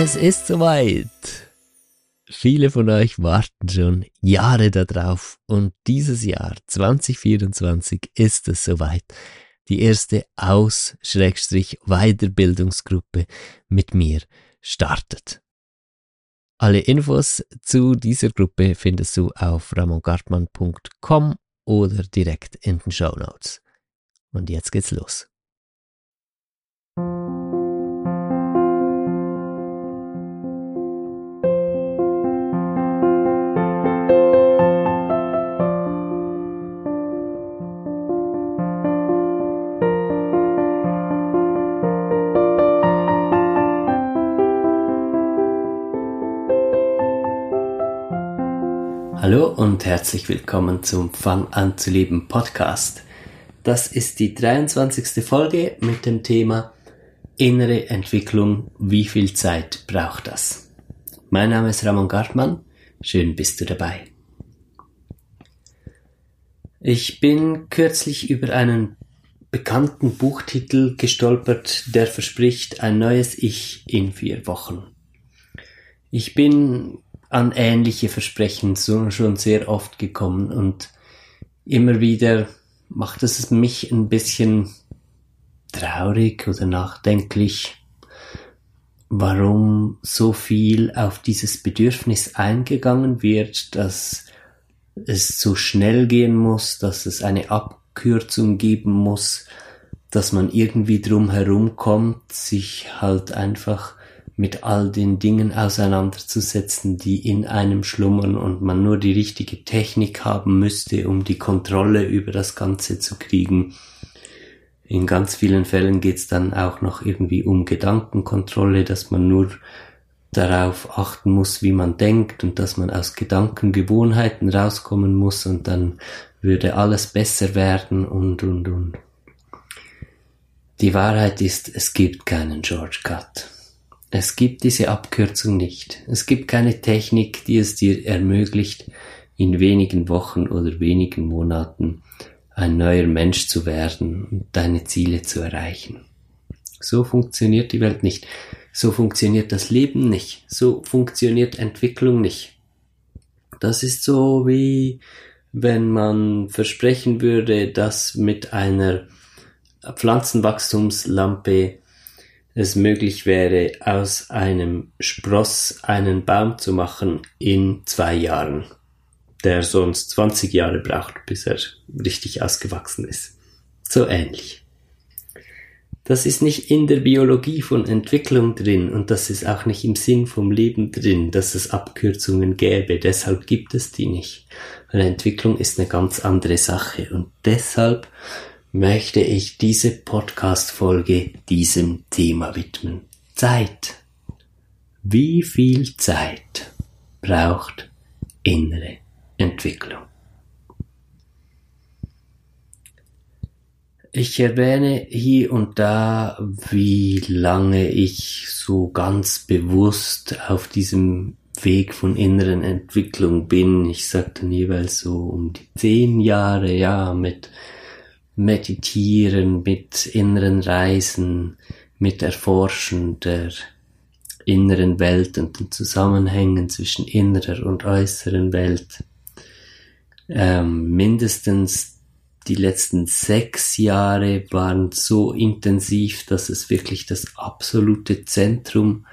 Es ist soweit. Viele von euch warten schon Jahre darauf und dieses Jahr 2024 ist es soweit. Die erste Aus-Weiterbildungsgruppe mit mir startet. Alle Infos zu dieser Gruppe findest du auf ramongartmann.com oder direkt in den Show Notes. Und jetzt geht's los. Hallo und herzlich willkommen zum Fang an zu leben Podcast. Das ist die 23. Folge mit dem Thema Innere Entwicklung. Wie viel Zeit braucht das? Mein Name ist Ramon Gartmann. Schön bist du dabei. Ich bin kürzlich über einen bekannten Buchtitel gestolpert, der verspricht ein neues Ich in vier Wochen. Ich bin an ähnliche Versprechen so schon sehr oft gekommen und immer wieder macht es mich ein bisschen traurig oder nachdenklich, warum so viel auf dieses Bedürfnis eingegangen wird, dass es so schnell gehen muss, dass es eine Abkürzung geben muss, dass man irgendwie drum herum kommt, sich halt einfach mit all den Dingen auseinanderzusetzen, die in einem schlummern und man nur die richtige Technik haben müsste, um die Kontrolle über das Ganze zu kriegen. In ganz vielen Fällen geht es dann auch noch irgendwie um Gedankenkontrolle, dass man nur darauf achten muss, wie man denkt und dass man aus Gedankengewohnheiten rauskommen muss und dann würde alles besser werden und und und. Die Wahrheit ist, es gibt keinen Shortcut. Es gibt diese Abkürzung nicht. Es gibt keine Technik, die es dir ermöglicht, in wenigen Wochen oder wenigen Monaten ein neuer Mensch zu werden und deine Ziele zu erreichen. So funktioniert die Welt nicht. So funktioniert das Leben nicht. So funktioniert Entwicklung nicht. Das ist so wie wenn man versprechen würde, dass mit einer Pflanzenwachstumslampe es möglich wäre, aus einem Spross einen Baum zu machen in zwei Jahren, der sonst 20 Jahre braucht, bis er richtig ausgewachsen ist. So ähnlich. Das ist nicht in der Biologie von Entwicklung drin und das ist auch nicht im Sinn vom Leben drin, dass es Abkürzungen gäbe. Deshalb gibt es die nicht. Weil Entwicklung ist eine ganz andere Sache und deshalb möchte ich diese Podcast-Folge diesem Thema widmen. Zeit. Wie viel Zeit braucht innere Entwicklung? Ich erwähne hier und da, wie lange ich so ganz bewusst auf diesem Weg von inneren Entwicklung bin. Ich sage dann jeweils so um die zehn Jahre, ja, mit Meditieren, mit inneren Reisen, mit Erforschen der inneren Welt und den Zusammenhängen zwischen innerer und äußeren Welt. Ähm, mindestens die letzten sechs Jahre waren so intensiv, dass es wirklich das absolute Zentrum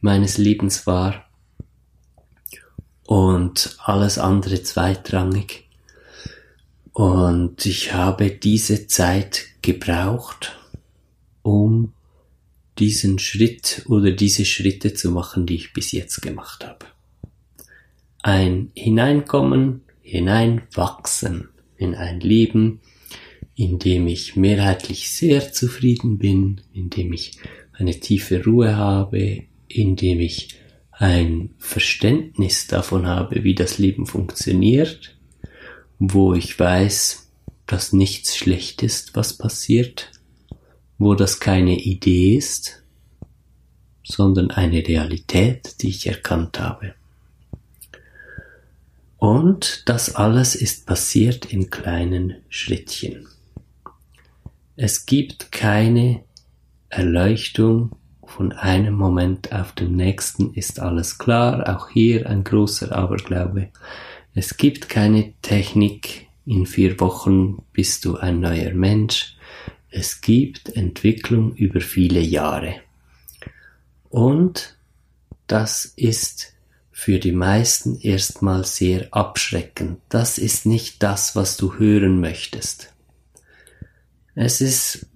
meines Lebens war und alles andere zweitrangig. Und ich habe diese Zeit gebraucht, um diesen Schritt oder diese Schritte zu machen, die ich bis jetzt gemacht habe. Ein Hineinkommen, hineinwachsen in ein Leben, in dem ich mehrheitlich sehr zufrieden bin, in dem ich eine tiefe Ruhe habe, in dem ich ein Verständnis davon habe, wie das Leben funktioniert, wo ich weiß, dass nichts schlecht ist, was passiert, wo das keine Idee ist, sondern eine Realität, die ich erkannt habe. Und das alles ist passiert in kleinen Schrittchen. Es gibt keine Erleuchtung von einem Moment auf den nächsten ist alles klar. Auch hier ein großer Aberglaube. Es gibt keine Technik. In vier Wochen bist du ein neuer Mensch. Es gibt Entwicklung über viele Jahre. Und das ist für die meisten erstmal sehr abschreckend. Das ist nicht das, was du hören möchtest. Es ist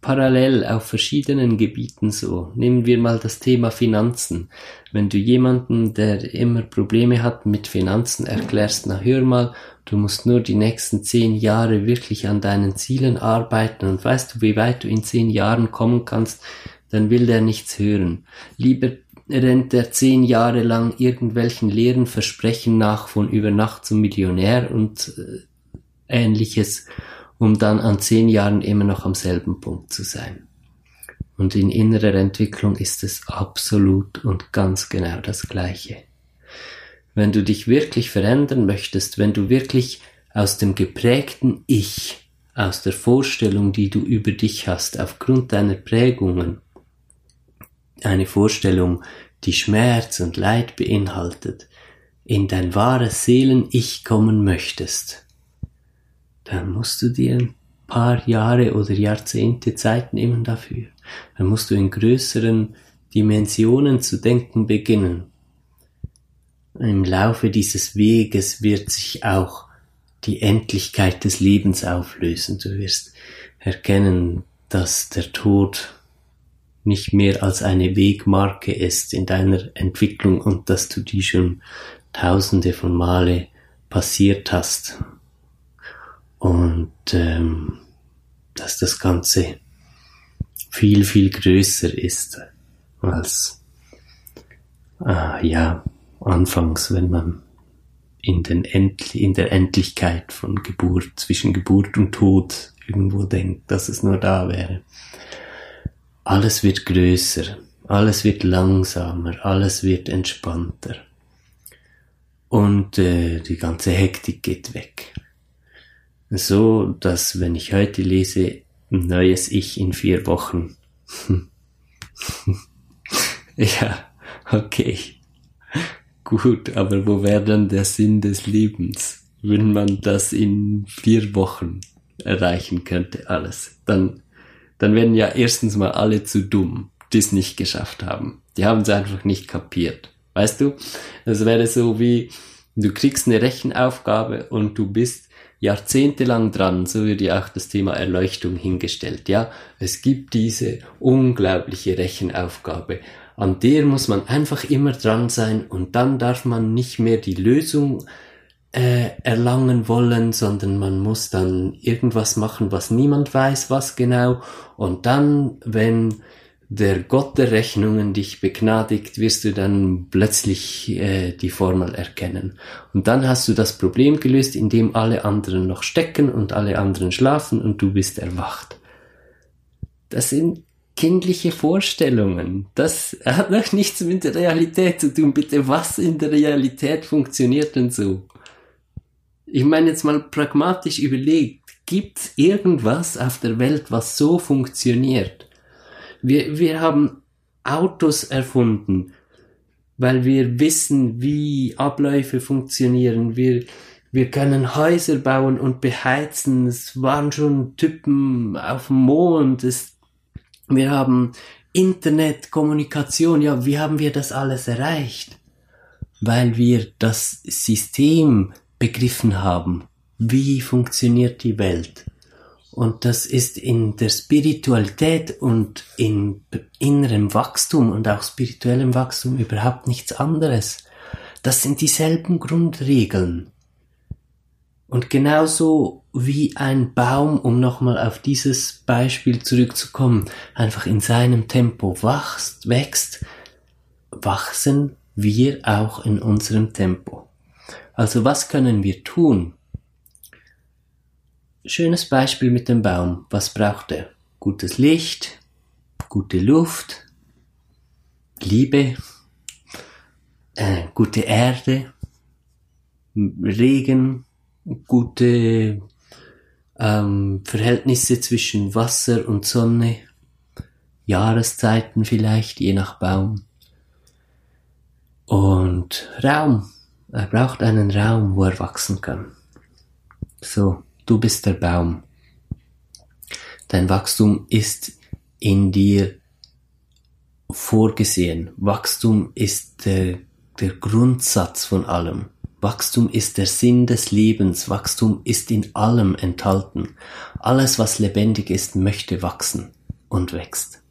parallel auf verschiedenen Gebieten so. Nehmen wir mal das Thema Finanzen. Wenn du jemanden, der immer Probleme hat mit Finanzen, erklärst, na hör mal, du musst nur die nächsten zehn Jahre wirklich an deinen Zielen arbeiten und weißt du, wie weit du in zehn Jahren kommen kannst, dann will der nichts hören. Lieber rennt er zehn Jahre lang irgendwelchen leeren Versprechen nach von über Nacht zum Millionär und äh, ähnliches, um dann an zehn Jahren immer noch am selben Punkt zu sein. Und in innerer Entwicklung ist es absolut und ganz genau das Gleiche. Wenn du dich wirklich verändern möchtest, wenn du wirklich aus dem geprägten Ich, aus der Vorstellung, die du über dich hast, aufgrund deiner Prägungen, eine Vorstellung, die Schmerz und Leid beinhaltet, in dein wahres Seelen-Ich kommen möchtest, dann musst du dir ein paar Jahre oder Jahrzehnte Zeit nehmen dafür. Dann musst du in größeren Dimensionen zu denken beginnen. Im Laufe dieses Weges wird sich auch die Endlichkeit des Lebens auflösen. Du wirst erkennen, dass der Tod nicht mehr als eine Wegmarke ist in deiner Entwicklung und dass du die schon tausende von Male passiert hast. Und ähm, dass das Ganze viel, viel größer ist als äh, ja, anfangs, wenn man in, den End in der Endlichkeit von Geburt, zwischen Geburt und Tod irgendwo denkt, dass es nur da wäre alles wird größer, alles wird langsamer, alles wird entspannter. Und äh, die ganze Hektik geht weg. So, dass wenn ich heute lese, ein neues Ich in vier Wochen. ja, okay. Gut, aber wo wäre dann der Sinn des Lebens, wenn man das in vier Wochen erreichen könnte, alles? Dann dann werden ja erstens mal alle zu dumm, die es nicht geschafft haben. Die haben es einfach nicht kapiert. Weißt du? Das wäre so wie, du kriegst eine Rechenaufgabe und du bist jahrzehntelang dran, so wird ja auch das Thema Erleuchtung hingestellt. Ja, es gibt diese unglaubliche Rechenaufgabe. An der muss man einfach immer dran sein und dann darf man nicht mehr die Lösung äh, erlangen wollen, sondern man muss dann irgendwas machen, was niemand weiß, was genau. Und dann, wenn der Gott der Rechnungen dich begnadigt, wirst du dann plötzlich äh, die Formel erkennen. Und dann hast du das Problem gelöst, in dem alle anderen noch stecken und alle anderen schlafen und du bist erwacht. Das sind kindliche Vorstellungen. Das hat noch nichts mit der Realität zu tun. Bitte, was in der Realität funktioniert denn so? ich meine jetzt mal pragmatisch überlegt, gibt's irgendwas auf der Welt, was so funktioniert? Wir, wir haben Autos erfunden, weil wir wissen, wie Abläufe funktionieren. Wir, wir können Häuser bauen und beheizen. Es waren schon Typen auf dem Mond. Es, wir haben Internet, Kommunikation. Ja, wie haben wir das alles erreicht? Weil wir das System begriffen haben, wie funktioniert die Welt. Und das ist in der Spiritualität und in innerem Wachstum und auch spirituellem Wachstum überhaupt nichts anderes. Das sind dieselben Grundregeln. Und genauso wie ein Baum, um nochmal auf dieses Beispiel zurückzukommen, einfach in seinem Tempo wächst, wächst, wachsen wir auch in unserem Tempo. Also was können wir tun? Schönes Beispiel mit dem Baum. Was braucht er? Gutes Licht, gute Luft, Liebe, äh, gute Erde, Regen, gute ähm, Verhältnisse zwischen Wasser und Sonne, Jahreszeiten vielleicht, je nach Baum. Und Raum. Er braucht einen Raum, wo er wachsen kann. So, du bist der Baum. Dein Wachstum ist in dir vorgesehen. Wachstum ist der, der Grundsatz von allem. Wachstum ist der Sinn des Lebens. Wachstum ist in allem enthalten. Alles, was lebendig ist, möchte wachsen und wächst.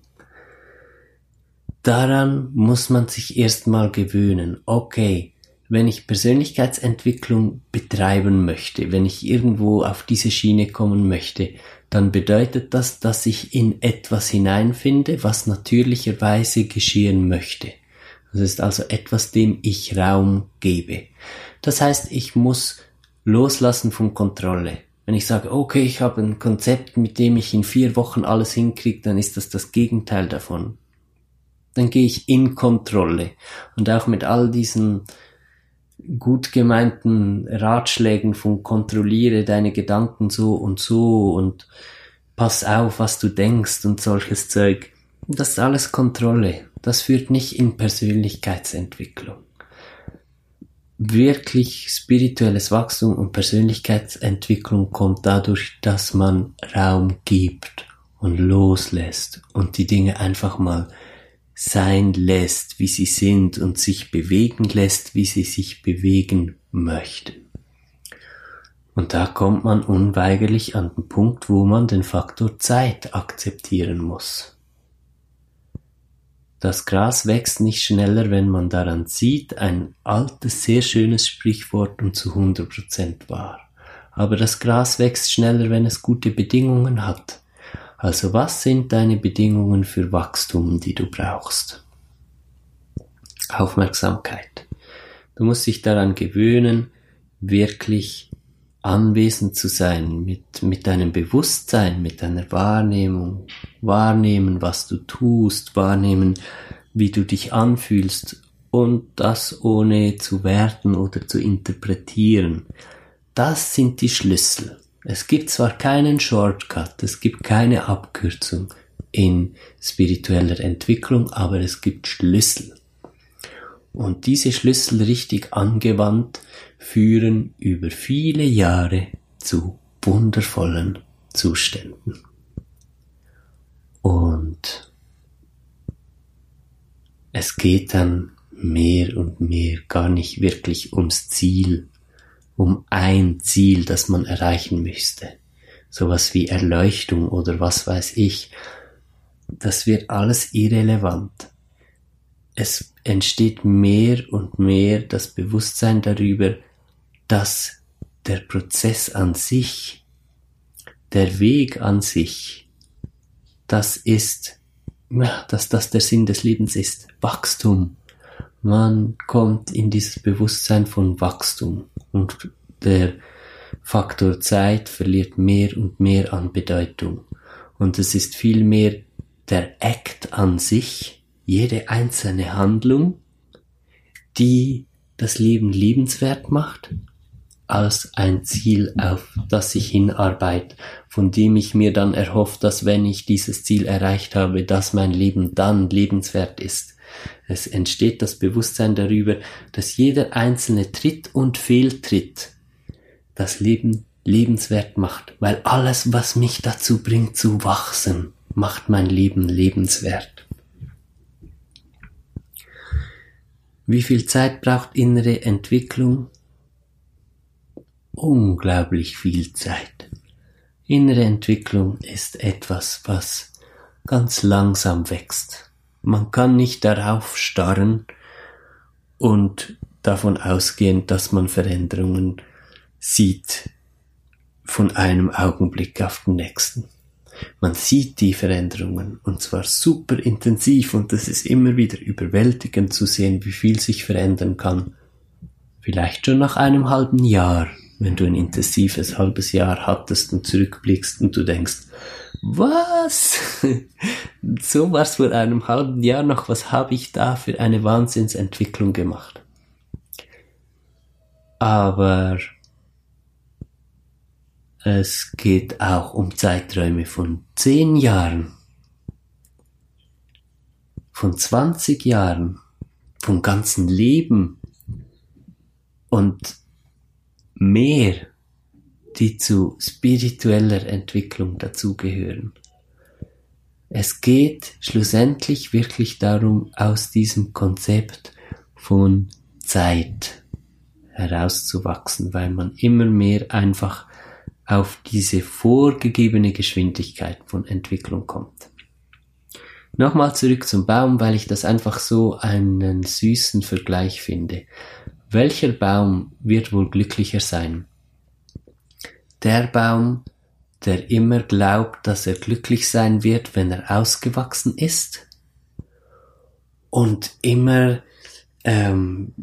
Daran muss man sich erstmal gewöhnen. Okay, wenn ich Persönlichkeitsentwicklung betreiben möchte, wenn ich irgendwo auf diese Schiene kommen möchte, dann bedeutet das, dass ich in etwas hineinfinde, was natürlicherweise geschehen möchte. Das ist also etwas, dem ich Raum gebe. Das heißt, ich muss loslassen von Kontrolle. Wenn ich sage, okay, ich habe ein Konzept, mit dem ich in vier Wochen alles hinkriege, dann ist das das Gegenteil davon dann gehe ich in Kontrolle. Und auch mit all diesen gut gemeinten Ratschlägen von kontrolliere deine Gedanken so und so und pass auf, was du denkst und solches Zeug. Das ist alles Kontrolle. Das führt nicht in Persönlichkeitsentwicklung. Wirklich spirituelles Wachstum und Persönlichkeitsentwicklung kommt dadurch, dass man Raum gibt und loslässt und die Dinge einfach mal sein lässt, wie sie sind und sich bewegen lässt, wie sie sich bewegen möchten. Und da kommt man unweigerlich an den Punkt, wo man den Faktor Zeit akzeptieren muss. Das Gras wächst nicht schneller, wenn man daran sieht, ein altes, sehr schönes Sprichwort und zu 100% wahr. Aber das Gras wächst schneller, wenn es gute Bedingungen hat. Also was sind deine Bedingungen für Wachstum, die du brauchst? Aufmerksamkeit. Du musst dich daran gewöhnen, wirklich anwesend zu sein, mit, mit deinem Bewusstsein, mit deiner Wahrnehmung, wahrnehmen, was du tust, wahrnehmen, wie du dich anfühlst und das ohne zu werten oder zu interpretieren. Das sind die Schlüssel. Es gibt zwar keinen Shortcut, es gibt keine Abkürzung in spiritueller Entwicklung, aber es gibt Schlüssel. Und diese Schlüssel richtig angewandt führen über viele Jahre zu wundervollen Zuständen. Und es geht dann mehr und mehr gar nicht wirklich ums Ziel, um ein Ziel, das man erreichen müsste. Sowas wie Erleuchtung oder was weiß ich. Das wird alles irrelevant. Es entsteht mehr und mehr das Bewusstsein darüber, dass der Prozess an sich, der Weg an sich, das ist, dass das der Sinn des Lebens ist. Wachstum. Man kommt in dieses Bewusstsein von Wachstum und der Faktor Zeit verliert mehr und mehr an Bedeutung. Und es ist vielmehr der Act an sich, jede einzelne Handlung, die das Leben liebenswert macht, als ein Ziel, auf das ich hinarbeite, von dem ich mir dann erhoffe, dass wenn ich dieses Ziel erreicht habe, dass mein Leben dann lebenswert ist. Es entsteht das Bewusstsein darüber, dass jeder einzelne Tritt und Fehltritt das Leben lebenswert macht, weil alles, was mich dazu bringt zu wachsen, macht mein Leben lebenswert. Wie viel Zeit braucht innere Entwicklung? Unglaublich viel Zeit. Innere Entwicklung ist etwas, was ganz langsam wächst. Man kann nicht darauf starren und davon ausgehen, dass man Veränderungen sieht von einem Augenblick auf den nächsten. Man sieht die Veränderungen und zwar super intensiv und das ist immer wieder überwältigend zu sehen, wie viel sich verändern kann. Vielleicht schon nach einem halben Jahr, wenn du ein intensives halbes Jahr hattest und zurückblickst und du denkst, was? so was vor einem halben Jahr noch, was habe ich da für eine Wahnsinnsentwicklung gemacht? Aber es geht auch um Zeiträume von zehn Jahren. von 20 Jahren, vom ganzen Leben und mehr, die zu spiritueller Entwicklung dazugehören. Es geht schlussendlich wirklich darum, aus diesem Konzept von Zeit herauszuwachsen, weil man immer mehr einfach auf diese vorgegebene Geschwindigkeit von Entwicklung kommt. Nochmal zurück zum Baum, weil ich das einfach so einen süßen Vergleich finde. Welcher Baum wird wohl glücklicher sein? Der Baum, der immer glaubt, dass er glücklich sein wird, wenn er ausgewachsen ist und immer ähm,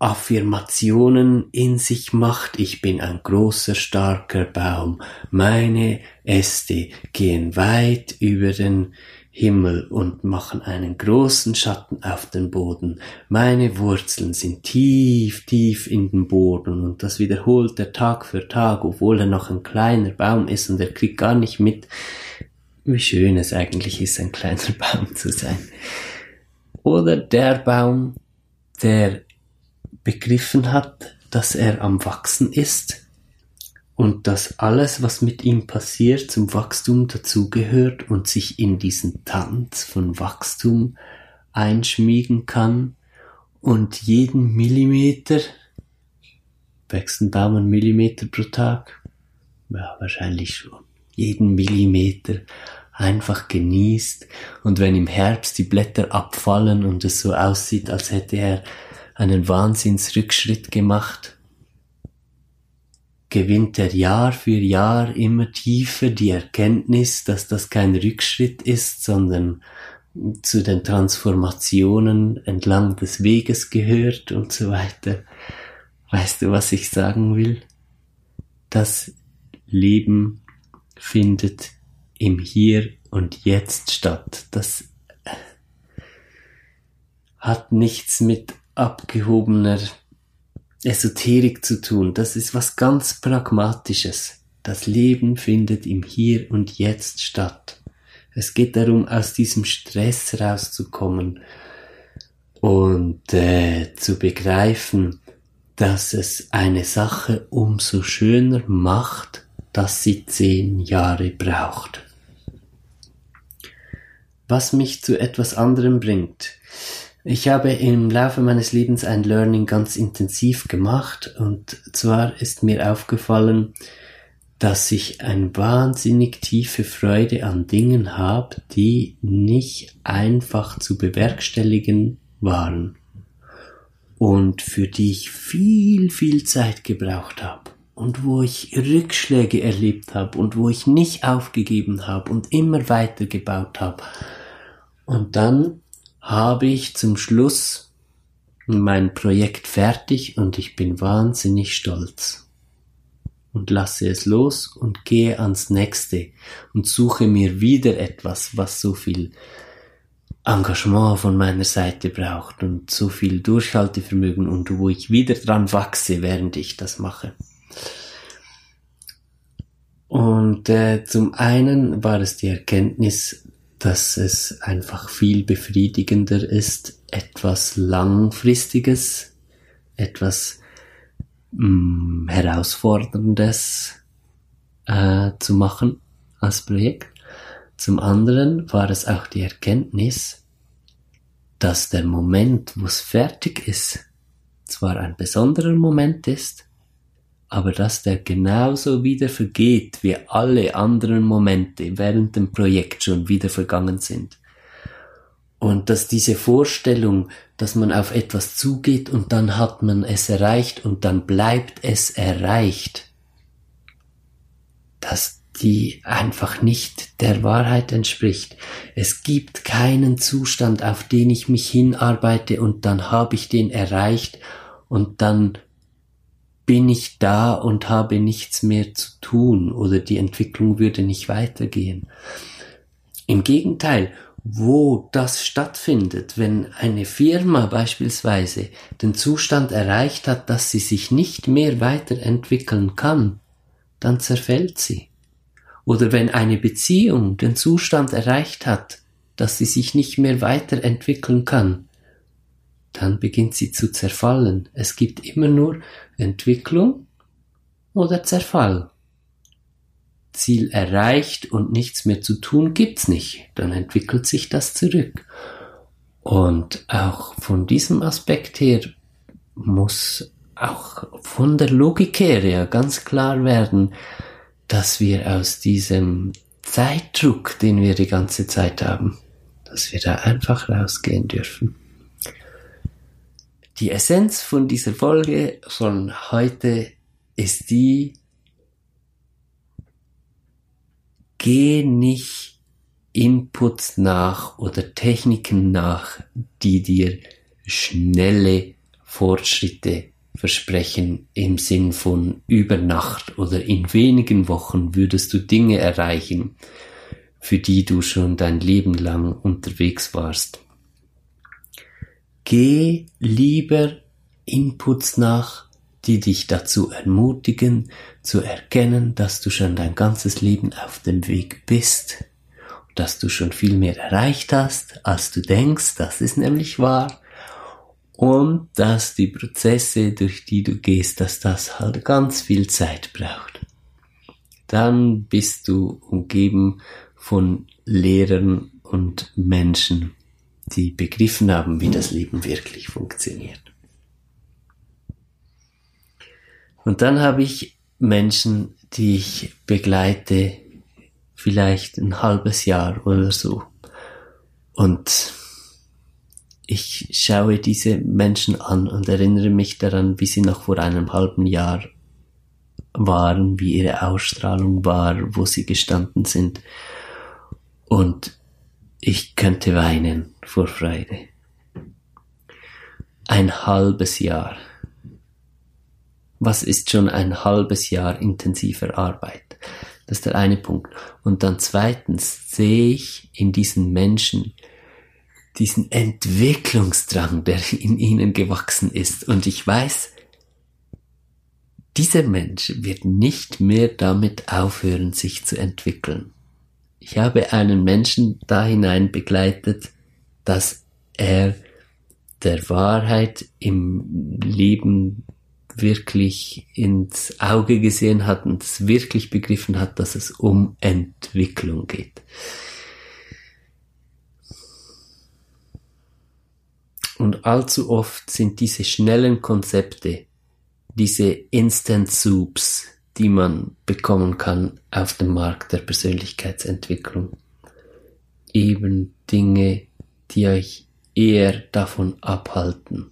Affirmationen in sich macht. Ich bin ein großer, starker Baum. Meine Äste gehen weit über den Himmel und machen einen großen Schatten auf den Boden. Meine Wurzeln sind tief, tief in den Boden und das wiederholt er Tag für Tag, obwohl er noch ein kleiner Baum ist und er kriegt gar nicht mit, wie schön es eigentlich ist, ein kleiner Baum zu sein. Oder der Baum, der begriffen hat, dass er am Wachsen ist und dass alles, was mit ihm passiert, zum Wachstum dazugehört und sich in diesen Tanz von Wachstum einschmiegen kann und jeden Millimeter, wächst ein Baum einen Millimeter pro Tag? Ja, wahrscheinlich schon. Jeden Millimeter einfach genießt und wenn im Herbst die Blätter abfallen und es so aussieht, als hätte er einen Wahnsinnsrückschritt gemacht, gewinnt er Jahr für Jahr immer tiefer die Erkenntnis, dass das kein Rückschritt ist, sondern zu den Transformationen entlang des Weges gehört und so weiter. Weißt du, was ich sagen will? Das Leben findet im Hier und Jetzt statt. Das hat nichts mit abgehobener Esoterik zu tun. Das ist was ganz Pragmatisches. Das Leben findet im Hier und Jetzt statt. Es geht darum, aus diesem Stress rauszukommen und äh, zu begreifen, dass es eine Sache umso schöner macht, dass sie zehn Jahre braucht. Was mich zu etwas anderem bringt. Ich habe im Laufe meines Lebens ein Learning ganz intensiv gemacht und zwar ist mir aufgefallen, dass ich eine wahnsinnig tiefe Freude an Dingen habe, die nicht einfach zu bewerkstelligen waren und für die ich viel, viel Zeit gebraucht habe und wo ich Rückschläge erlebt habe und wo ich nicht aufgegeben habe und immer weitergebaut habe. Und dann habe ich zum Schluss mein Projekt fertig und ich bin wahnsinnig stolz. Und lasse es los und gehe ans nächste und suche mir wieder etwas, was so viel Engagement von meiner Seite braucht und so viel Durchhaltevermögen und wo ich wieder dran wachse, während ich das mache. Und äh, zum einen war es die Erkenntnis, dass es einfach viel befriedigender ist, etwas Langfristiges, etwas mh, mm, Herausforderndes äh, zu machen als Projekt. Zum anderen war es auch die Erkenntnis, dass der Moment, wo es fertig ist, zwar ein besonderer Moment ist, aber dass der genauso wieder vergeht wie alle anderen Momente während dem Projekt schon wieder vergangen sind. Und dass diese Vorstellung, dass man auf etwas zugeht und dann hat man es erreicht und dann bleibt es erreicht, dass die einfach nicht der Wahrheit entspricht. Es gibt keinen Zustand, auf den ich mich hinarbeite und dann habe ich den erreicht und dann bin ich da und habe nichts mehr zu tun oder die Entwicklung würde nicht weitergehen. Im Gegenteil, wo das stattfindet, wenn eine Firma beispielsweise den Zustand erreicht hat, dass sie sich nicht mehr weiterentwickeln kann, dann zerfällt sie. Oder wenn eine Beziehung den Zustand erreicht hat, dass sie sich nicht mehr weiterentwickeln kann, dann beginnt sie zu zerfallen. Es gibt immer nur Entwicklung oder Zerfall. Ziel erreicht und nichts mehr zu tun gibt's nicht. Dann entwickelt sich das zurück. Und auch von diesem Aspekt her muss auch von der Logik her ja ganz klar werden, dass wir aus diesem Zeitdruck, den wir die ganze Zeit haben, dass wir da einfach rausgehen dürfen. Die Essenz von dieser Folge von heute ist die, geh nicht Inputs nach oder Techniken nach, die dir schnelle Fortschritte versprechen im Sinn von über Nacht oder in wenigen Wochen würdest du Dinge erreichen, für die du schon dein Leben lang unterwegs warst. Geh lieber Inputs nach, die dich dazu ermutigen, zu erkennen, dass du schon dein ganzes Leben auf dem Weg bist, dass du schon viel mehr erreicht hast, als du denkst, das ist nämlich wahr, und dass die Prozesse, durch die du gehst, dass das halt ganz viel Zeit braucht. Dann bist du umgeben von Lehrern und Menschen, die begriffen haben, wie das Leben wirklich funktioniert. Und dann habe ich Menschen, die ich begleite, vielleicht ein halbes Jahr oder so. Und ich schaue diese Menschen an und erinnere mich daran, wie sie noch vor einem halben Jahr waren, wie ihre Ausstrahlung war, wo sie gestanden sind. Und ich könnte weinen vor Freude. Ein halbes Jahr. Was ist schon ein halbes Jahr intensiver Arbeit? Das ist der eine Punkt. Und dann zweitens sehe ich in diesen Menschen diesen Entwicklungsdrang, der in ihnen gewachsen ist. Und ich weiß, dieser Mensch wird nicht mehr damit aufhören, sich zu entwickeln. Ich habe einen Menschen da hinein begleitet, dass er der Wahrheit im Leben wirklich ins Auge gesehen hat und es wirklich begriffen hat, dass es um Entwicklung geht. Und allzu oft sind diese schnellen Konzepte, diese Instant Soups, die man bekommen kann auf dem Markt der Persönlichkeitsentwicklung, eben Dinge, die euch eher davon abhalten,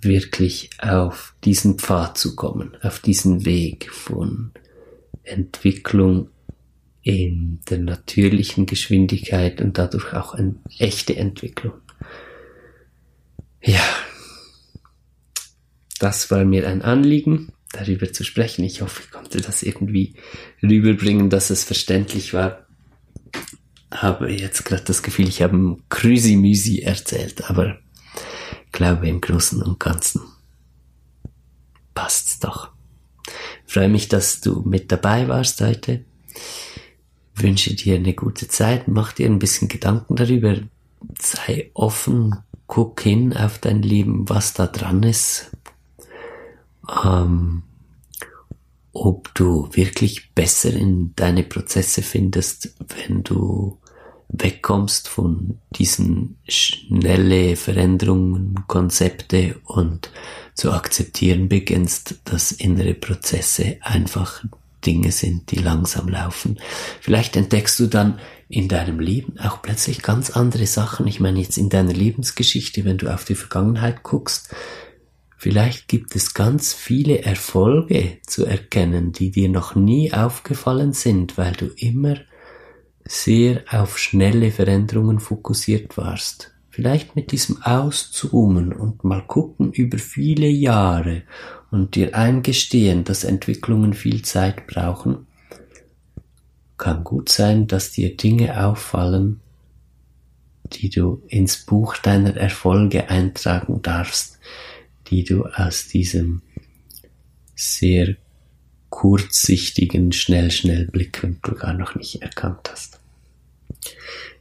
wirklich auf diesen Pfad zu kommen, auf diesen Weg von Entwicklung in der natürlichen Geschwindigkeit und dadurch auch eine echte Entwicklung. Ja, das war mir ein Anliegen, darüber zu sprechen. Ich hoffe, ich konnte das irgendwie rüberbringen, dass es verständlich war. Habe jetzt gerade das Gefühl, ich habe ein Krüsi-Müsi erzählt, aber glaube im Großen und Ganzen passt's doch. Freue mich, dass du mit dabei warst heute. Wünsche dir eine gute Zeit, mach dir ein bisschen Gedanken darüber, sei offen, guck hin auf dein Leben, was da dran ist, ähm, ob du wirklich besser in deine Prozesse findest, wenn du wegkommst von diesen schnelle Veränderungen, Konzepte und zu akzeptieren beginnst, dass innere Prozesse einfach Dinge sind, die langsam laufen. Vielleicht entdeckst du dann in deinem Leben auch plötzlich ganz andere Sachen. Ich meine jetzt in deiner Lebensgeschichte, wenn du auf die Vergangenheit guckst, vielleicht gibt es ganz viele Erfolge zu erkennen, die dir noch nie aufgefallen sind, weil du immer sehr auf schnelle Veränderungen fokussiert warst. Vielleicht mit diesem Auszoomen und mal gucken über viele Jahre und dir eingestehen, dass Entwicklungen viel Zeit brauchen, kann gut sein, dass dir Dinge auffallen, die du ins Buch deiner Erfolge eintragen darfst, die du aus diesem sehr kurzsichtigen, schnell, schnell Blickwinkel gar noch nicht erkannt hast.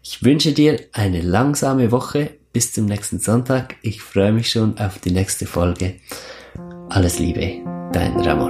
Ich wünsche dir eine langsame Woche bis zum nächsten Sonntag. Ich freue mich schon auf die nächste Folge. Alles Liebe, dein Ramon.